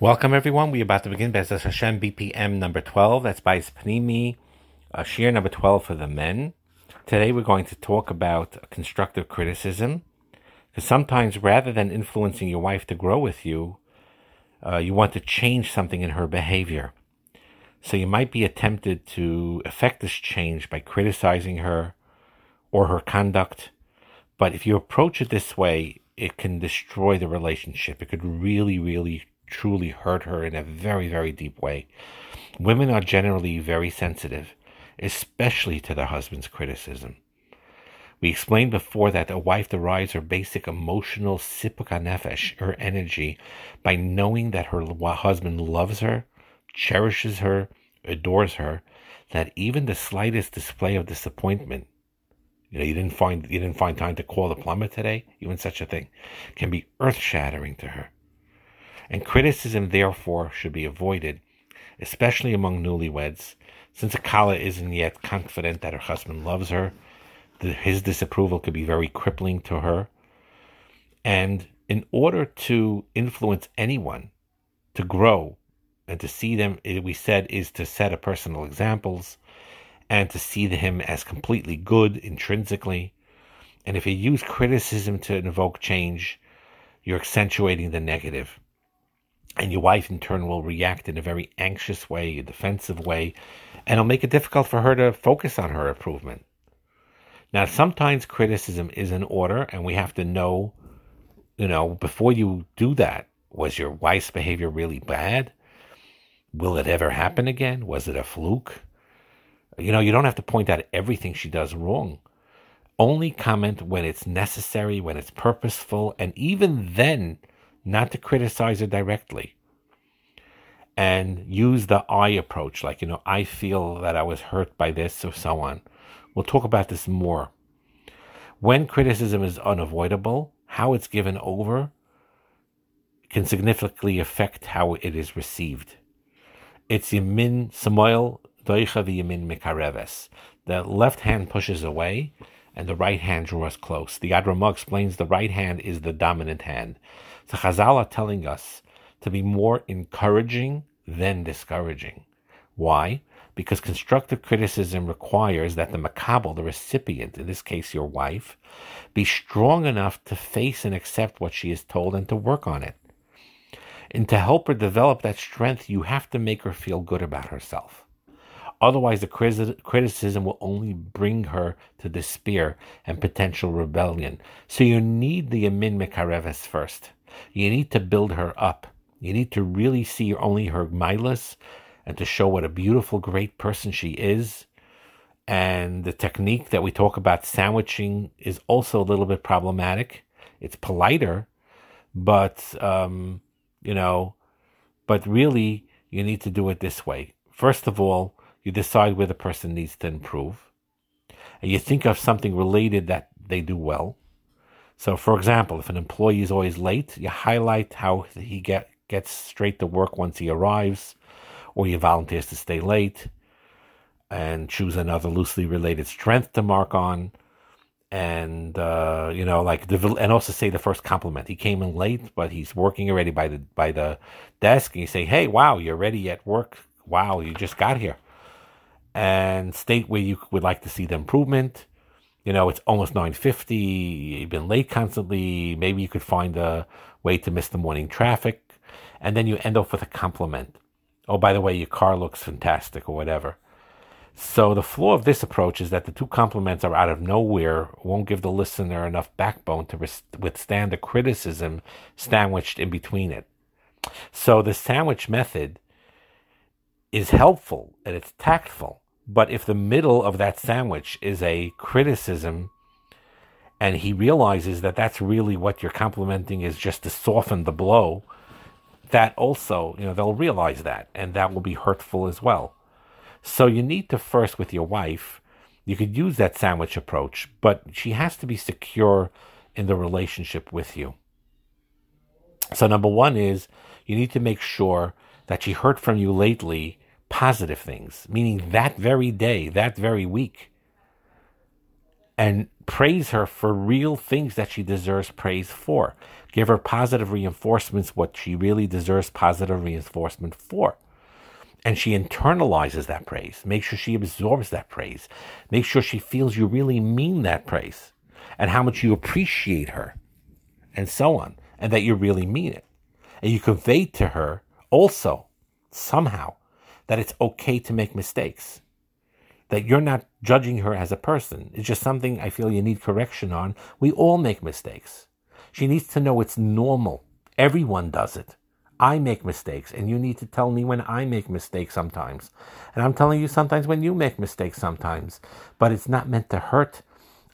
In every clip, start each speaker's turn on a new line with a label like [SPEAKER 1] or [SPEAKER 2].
[SPEAKER 1] Welcome, everyone. We're about to begin Be'ezras Hashem BPM number 12. That's by Panimi, uh, Shiur number 12 for the men. Today, we're going to talk about constructive criticism. Because sometimes, rather than influencing your wife to grow with you, uh, you want to change something in her behavior. So you might be tempted to effect this change by criticizing her or her conduct. But if you approach it this way, it can destroy the relationship. It could really, really truly hurt her in a very, very deep way. Women are generally very sensitive, especially to their husband's criticism. We explained before that a wife derives her basic emotional sipuk nefesh, her energy, by knowing that her husband loves her, cherishes her, adores her, that even the slightest display of disappointment, you know, you didn't find you didn't find time to call the plumber today, even such a thing, can be earth shattering to her and criticism therefore should be avoided, especially among newlyweds, since a kala isn't yet confident that her husband loves her. his disapproval could be very crippling to her. And in order to influence anyone to grow and to see them, we said, is to set a personal examples and to see him as completely good intrinsically. And if you use criticism to invoke change, you're accentuating the negative and your wife in turn will react in a very anxious way, a defensive way, and it'll make it difficult for her to focus on her improvement. Now, sometimes criticism is in order, and we have to know, you know, before you do that, was your wife's behavior really bad? Will it ever happen again? Was it a fluke? You know, you don't have to point out everything she does wrong. Only comment when it's necessary, when it's purposeful, and even then, not to criticize her directly and use the I approach, like, you know, I feel that I was hurt by this or so on. We'll talk about this more. When criticism is unavoidable, how it's given over can significantly affect how it is received. It's Yamin Samuel Doicha Yamin Mikareves. The left hand pushes away and the right hand draws close. The Adrama explains the right hand is the dominant hand. So Chazal are telling us to be more encouraging than discouraging. Why? Because constructive criticism requires that the makabel, the recipient, in this case your wife, be strong enough to face and accept what she is told and to work on it. And to help her develop that strength, you have to make her feel good about herself. Otherwise, the criticism will only bring her to despair and potential rebellion. So you need the Amin Mekareves first. You need to build her up. You need to really see only her milas and to show what a beautiful, great person she is. And the technique that we talk about sandwiching is also a little bit problematic. It's politer, but, um, you know, but really you need to do it this way. First of all, you decide where the person needs to improve. And you think of something related that they do well. So, for example, if an employee is always late, you highlight how he get, gets straight to work once he arrives, or he volunteers to stay late, and choose another loosely related strength to mark on. And uh, you know, like the, and also say the first compliment. He came in late, but he's working already by the by the desk. And you say, "Hey, wow, you're ready at work. Wow, you just got here." And state where you would like to see the improvement you know, it's almost 9.50, you've been late constantly, maybe you could find a way to miss the morning traffic, and then you end off with a compliment. Oh, by the way, your car looks fantastic, or whatever. So the flaw of this approach is that the two compliments are out of nowhere, won't give the listener enough backbone to withstand the criticism sandwiched in between it. So the sandwich method is helpful and it's tactful, but if the middle of that sandwich is a criticism and he realizes that that's really what you're complimenting is just to soften the blow, that also, you know, they'll realize that and that will be hurtful as well. So you need to first, with your wife, you could use that sandwich approach, but she has to be secure in the relationship with you. So, number one is you need to make sure that she heard from you lately positive things, meaning that very day, that very week. And praise her for real things that she deserves praise for. Give her positive reinforcements, what she really deserves positive reinforcement for. And she internalizes that praise. Make sure she absorbs that praise. Make sure she feels you really mean that praise and how much you appreciate her and so on, and that you really mean it. And you convey to her also, somehow, that it's okay to make mistakes that you're not judging her as a person. It's just something I feel you need correction on. We all make mistakes. She needs to know it's normal. Everyone does it. I make mistakes, and you need to tell me when I make mistakes sometimes. And I'm telling you sometimes when you make mistakes sometimes. But it's not meant to hurt.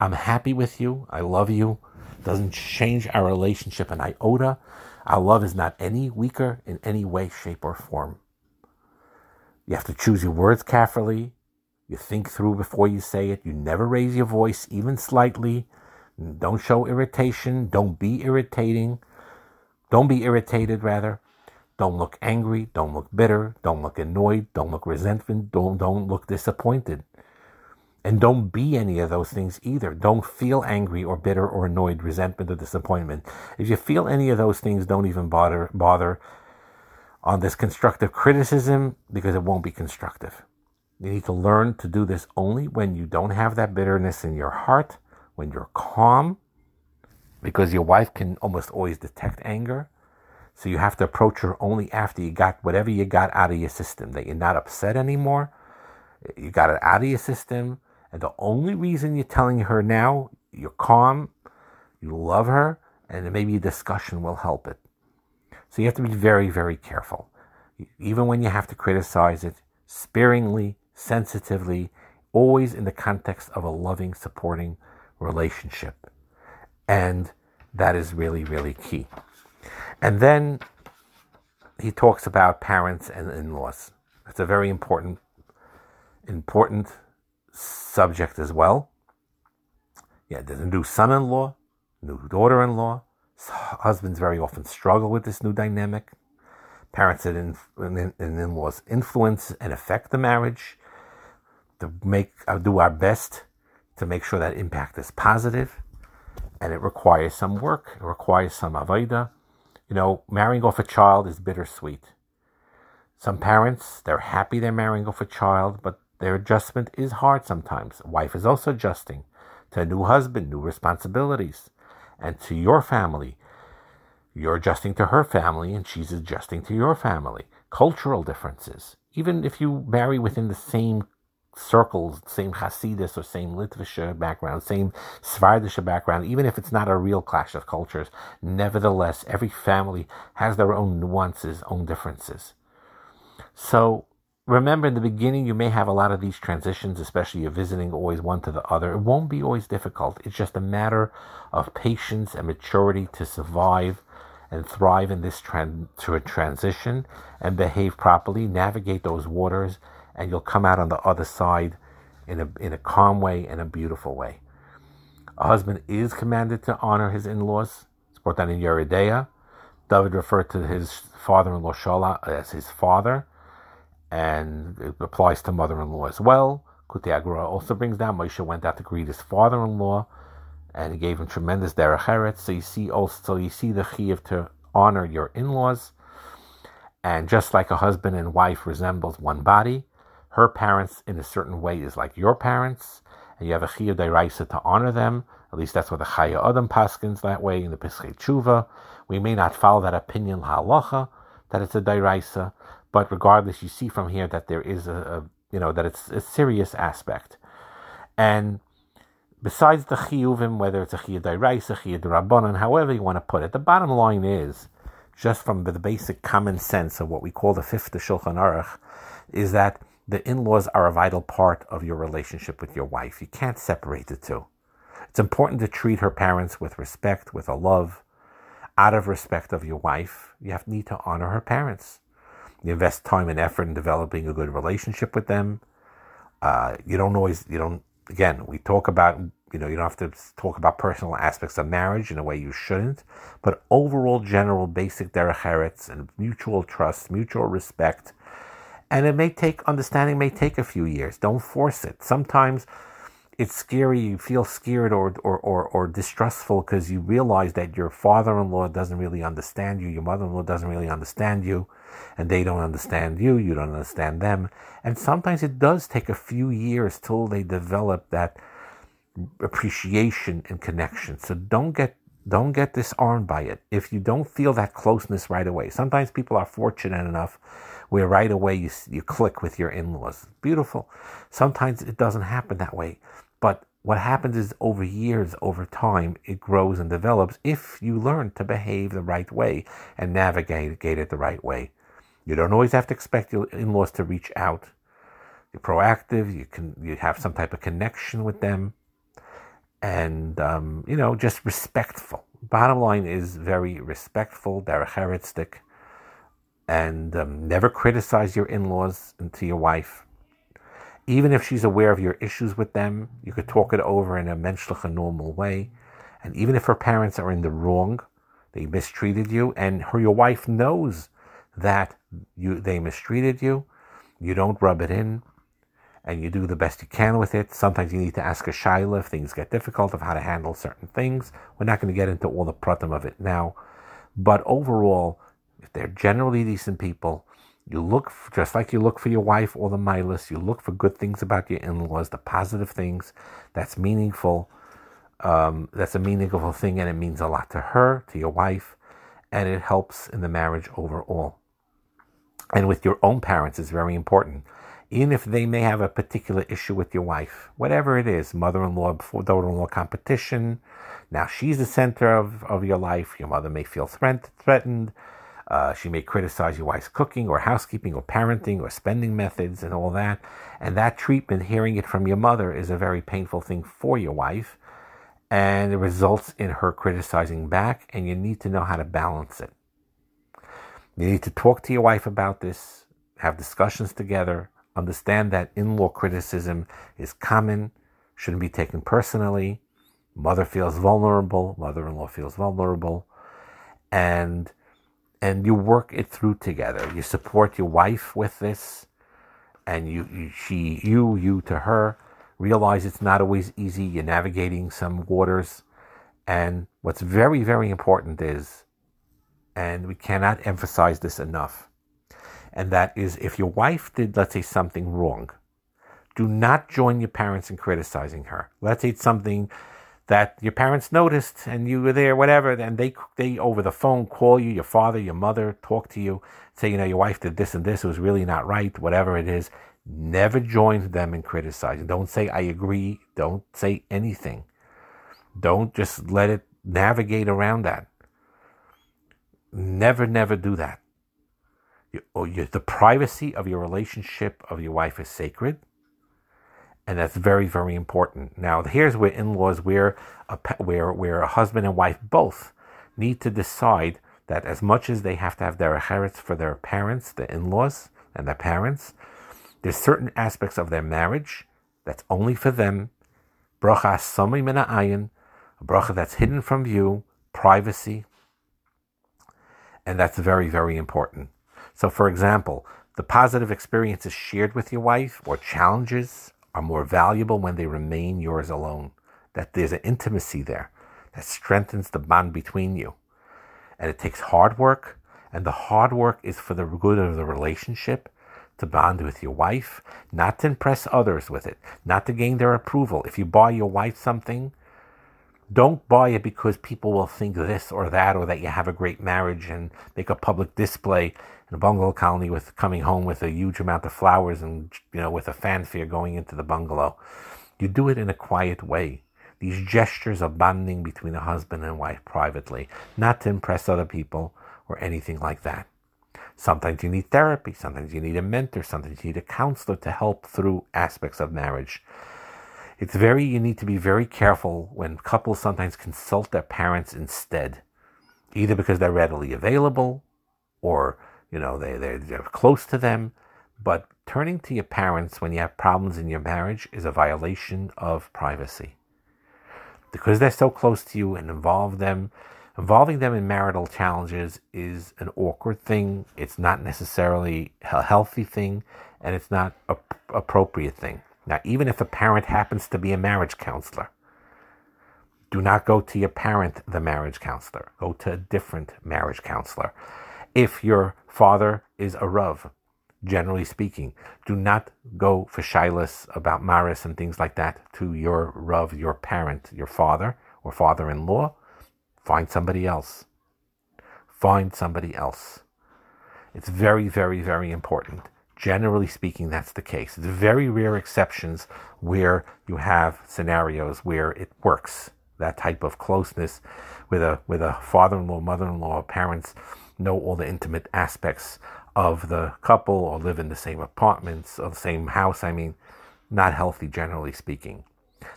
[SPEAKER 1] I'm happy with you. I love you. It doesn't change our relationship an iota. Our love is not any weaker in any way, shape, or form. You have to choose your words carefully. You think through before you say it. You never raise your voice, even slightly. Don't show irritation. Don't be irritating. Don't be irritated, rather. Don't look angry. Don't look bitter. Don't look annoyed. Don't look resentful. Don't, don't look disappointed. And don't be any of those things either. Don't feel angry or bitter or annoyed, resentment or disappointment. If you feel any of those things, don't even bother bother on this constructive criticism because it won't be constructive. You need to learn to do this only when you don't have that bitterness in your heart, when you're calm, because your wife can almost always detect anger. So you have to approach her only after you got whatever you got out of your system, that you're not upset anymore. You got it out of your system. And the only reason you're telling her now, you're calm, you love her, and maybe a discussion will help it. So you have to be very, very careful. Even when you have to criticize it, sparingly, sensitively, always in the context of a loving, supporting relationship. And that is really, really key. And then he talks about parents and in laws. It's a very important, important subject as well. Yeah, there's a new son in law, new daughter in law. Husbands very often struggle with this new dynamic. Parents and in laws influence and affect the marriage to make uh, do our best to make sure that impact is positive, and it requires some work. It requires some avoda. You know, marrying off a child is bittersweet. Some parents they're happy they're marrying off a child, but their adjustment is hard sometimes. wife is also adjusting to a new husband, new responsibilities, and to your family. You're adjusting to her family, and she's adjusting to your family. Cultural differences. Even if you marry within the same circles, same Hasidus or same Litvisha background, same Svardisha background, even if it's not a real clash of cultures, nevertheless, every family has their own nuances, own differences. So remember in the beginning, you may have a lot of these transitions, especially you're visiting always one to the other. It won't be always difficult. It's just a matter of patience and maturity to survive and thrive in this tran- transition and behave properly, navigate those waters and you'll come out on the other side in a, in a calm way and a beautiful way. A husband is commanded to honor his in laws. It's brought down in Yoreh De'ah. David referred to his father in law Shaul as his father, and it applies to mother in law as well. Aguharah also brings down Moshe went out to greet his father in law, and he gave him tremendous derech eretz. So you see also you see the chiyuv to honor your in laws, and just like a husband and wife resembles one body, her parents in a certain way is like your parents, and you have a chiyuv deraisa to honor them. At least that's what the Chayei Adam paskins that way in the Pischei Tshuva. We may not follow that opinion halacha that it's a deraisa, but regardless, you see from here that there is a, a you know that it's a serious aspect, and besides the chiyuvim, whether it's a chiyuv a chiyuv rabbanon, however you want to put it, the bottom line is just from the basic common sense of what we call the fifth of Shulchan Aruch, is that the in laws are a vital part of your relationship with your wife. You can't separate the two. It's important to treat her parents with respect, with a love. Out of respect of your wife, you have need to honor her parents. You invest time and effort in developing a good relationship with them. Uh, you don't always, you don't, again, we talk about, you know, you don't have to talk about personal aspects of marriage in a way you shouldn't, but overall, general, basic derech and mutual trust, mutual respect, and it may take understanding may take a few years don't force it sometimes it's scary. You feel scared or or or, or distrustful because you realize that your father-in-law doesn't really understand you, your mother-in-law doesn't really understand you, and they don't understand you. You don't understand them, and sometimes it does take a few years till they develop that appreciation and connection. So don't get don't get disarmed by it. If you don't feel that closeness right away, sometimes people are fortunate enough where right away you, you click with your in-laws. Beautiful. Sometimes it doesn't happen that way. But what happens is over years, over time, it grows and develops if you learn to behave the right way and navigate it the right way. You don't always have to expect your in-laws to reach out. You're proactive. You can you have some type of connection with them, and um, you know just respectful. Bottom line is very respectful, derecheretzdik, and um, never criticize your in-laws and to your wife even if she's aware of your issues with them, you could talk it over in a menschlich, normal way. And even if her parents are in the wrong, they mistreated you, and her your wife knows that you they mistreated you, you don't rub it in, and you do the best you can with it. Sometimes you need to ask a shaila if things get difficult of how to handle certain things. We're not going to get into all the pratim of it now, but overall, if they're generally decent people, you look, just like you look for your wife or the milas, you look for good things about your in laws, the positive things that's meaningful. Um, that's a meaningful thing and it means a lot to her, to your wife, and it helps in the marriage overall. And with your own parents is very important. Even if they may have a particular issue with your wife, whatever it is, mother in law, daughter in law competition, now she's the center of, of your life. Your mother may feel threatened uh, she may criticize your wife's cooking or housekeeping or parenting or spending methods and all that. And that treatment, hearing it from your mother, is a very painful thing for your wife. And it results in her criticizing back, and you need to know how to balance it. You need to talk to your wife about this, have discussions together, understand that in law criticism is common, shouldn't be taken personally. Mother feels vulnerable, mother in law feels vulnerable. And and you work it through together. You support your wife with this, and you, you she you you to her realize it's not always easy. You're navigating some waters, and what's very very important is, and we cannot emphasize this enough, and that is if your wife did let's say something wrong, do not join your parents in criticizing her. Let's say it's something that your parents noticed and you were there, whatever, and they they over the phone call you, your father, your mother, talk to you, say, you know, your wife did this and this, it was really not right, whatever it is. Never join them in criticizing. Don't say I agree. Don't say anything. Don't just let it navigate around that. Never, never do that. You, you, the privacy of your relationship of your wife is sacred and that's very very important. Now here's where in-laws where a, where where a husband and wife both need to decide that as much as they have to have their inheritance for their parents, the in-laws and their parents, there's certain aspects of their marriage that's only for them. Bracha sami mina ayin, a bracha that's hidden from view, privacy, and that's very very important. So, for example, the positive experiences shared with your wife or challenges are more valuable when they remain yours alone. That there's an intimacy there that strengthens the bond between you. And it takes hard work, and the hard work is for the good of the relationship, to bond with your wife, not to impress others with it, not to gain their approval. If you buy your wife something, don't buy it because people will think this or that, or that you have a great marriage and make a public display in a bungalow colony with coming home with a huge amount of flowers and you know with a fanfare going into the bungalow. You do it in a quiet way. These gestures of bonding between a husband and wife privately, not to impress other people or anything like that. Sometimes you need therapy, sometimes you need a mentor, sometimes you need a counselor to help through aspects of marriage. It's very, you need to be very careful when couples sometimes consult their parents instead, either because they're readily available or you know, they, they're, they're close to them. But turning to your parents when you have problems in your marriage is a violation of privacy. Because they're so close to you and involve them, involving them in marital challenges is an awkward thing. It's not necessarily a healthy thing, and it's not a appropriate thing. Now, even if a parent happens to be a marriage counselor, do not go to your parent, the marriage counselor. Go to a different marriage counselor. If your father is a Rav, generally speaking, do not go for shilas about maris and things like that to your Rav, your parent, your father or father in law. Find somebody else. Find somebody else. It's very, very, very important. Generally speaking, that's the case. It's very rare exceptions where you have scenarios where it works. That type of closeness with a with a father-in-law, mother-in-law, parents know all the intimate aspects of the couple or live in the same apartments or the same house. I mean, not healthy generally speaking.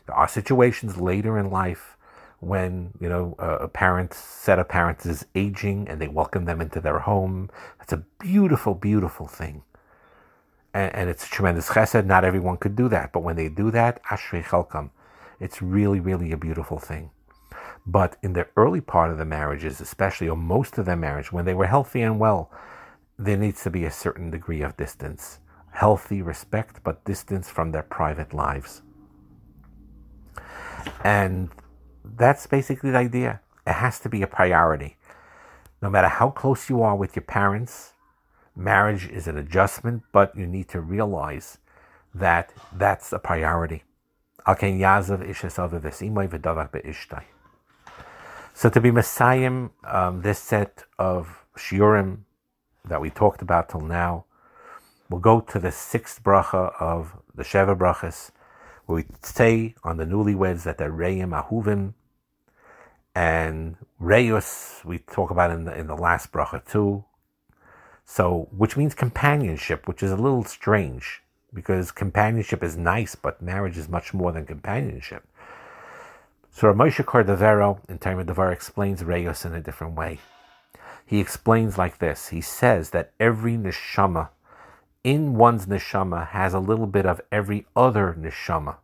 [SPEAKER 1] There are situations later in life when you know a parent set of parents is aging and they welcome them into their home. That's a beautiful, beautiful thing and, and it's tremendous chesed. Not everyone could do that, but when they do that, ashrei chelkam, it's really, really a beautiful thing. But in the early part of the marriages, especially, or most of the marriage, when they were healthy and well, there needs to be a certain degree of distance. Healthy respect, but distance from their private lives. And that's basically the idea. It has to be a priority. No matter how close you are with your parents, Marriage is an adjustment, but you need to realize that that's a priority. So to be Messiah, um, this set of shiurim that we talked about till now, we'll go to the sixth bracha of the Sheva brachas, where we say on the newlyweds that they're Reim Ahuvim, and Reus, we talk about in the, in the last bracha too, so, which means companionship, which is a little strange because companionship is nice, but marriage is much more than companionship. So Moshe Cordovero in Tomer Devorah explains Reyos in a different way. He explains like this. He says that every neshama in one's neshama has a little bit of every other neshama.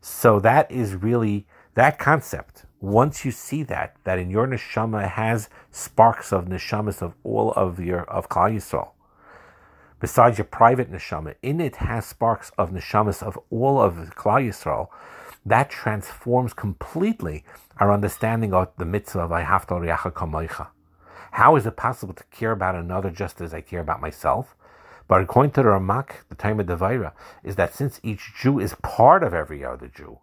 [SPEAKER 1] So that is really that concept once you see that, that in your neshama has sparks of neshamas of all of your of Klal Yisrael, besides your private neshama, in it has sparks of neshamas of all of Klal Yisrael, that transforms completely our understanding of the mitzvah of Ayhavta Riacha Kamoicha. How is it possible to care about another just as I care about myself? But according to the Ramak, the Tomer Devorah, is that since each Jew is part of every other Jew,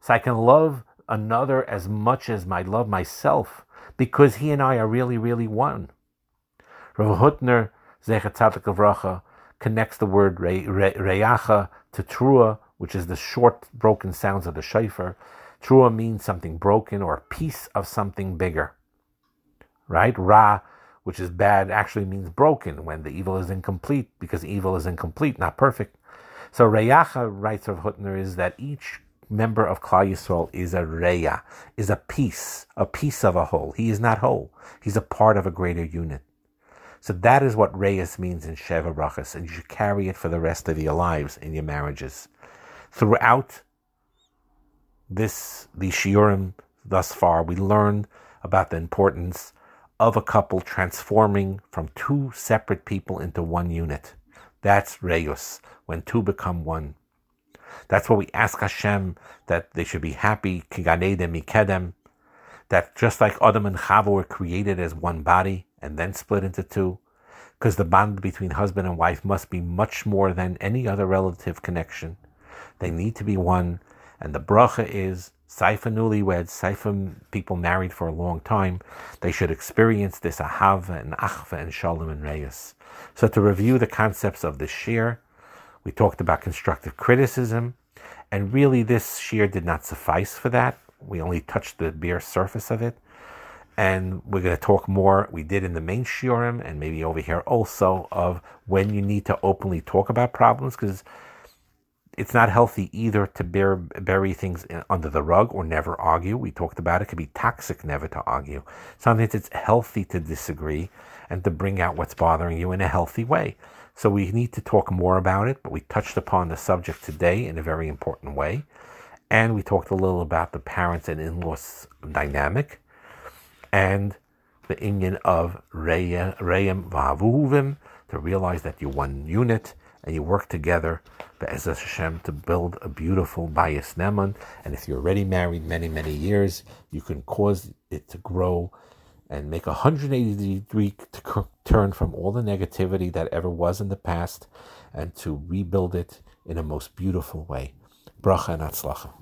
[SPEAKER 1] so I can love another as much as I love myself because he and I are really, really one. Rav Hutner, Zechat Avracha, connects the word reyacha to trua, which is the short, broken sounds of the shofar. Trua means something broken or a piece of something bigger. Right? Ra, which is bad, actually means broken when the evil is incomplete because evil is incomplete, not perfect. So reyacha, writes Rav Hutner, is that each member of Klal Yisrael is a reya, is a piece, a piece of a whole. He is not whole. He's a part of a greater unit. So that is what reyes means in Sheva Brachas, and you should carry it for the rest of your lives in your marriages. Throughout this, the shiurim thus far, we learned about the importance of a couple transforming from two separate people into one unit. That's reyus, when two become one. That's what we ask Hashem that they should be happy, mikedem, that just like Adam and Chava were created as one body and then split into two, because the bond between husband and wife must be much more than any other relative connection. They need to be one, and the bracha is Saifa newlyweds, Saifa people married for a long time, they should experience this ahava and achva and shalom and reyes. So to review the concepts of the shir, we talked about constructive criticism, and really this shiur did not suffice for that. We only touched the bare surface of it. And we're going to talk more, we did in the main shiurim, and maybe over here also, of when you need to openly talk about problems, because it's not healthy either to bear, bury things under the rug or never argue. We talked about it. it could be toxic never to argue. Sometimes it's healthy to disagree and to bring out what's bothering you in a healthy way. So we need to talk more about it, but we touched upon the subject today in a very important way. And we talked a little about the parents and in laws dynamic and the union of Reyem Vavuvim to realize that you're one unit and you work together, Be'ezras Hashem, to build a beautiful Bayis Ne'eman. And if you're already married many, many years, you can cause it to grow and make a 180 degree turn from all the negativity that ever was in the past and to rebuild it in a most beautiful way. Bracha and Atzlacha.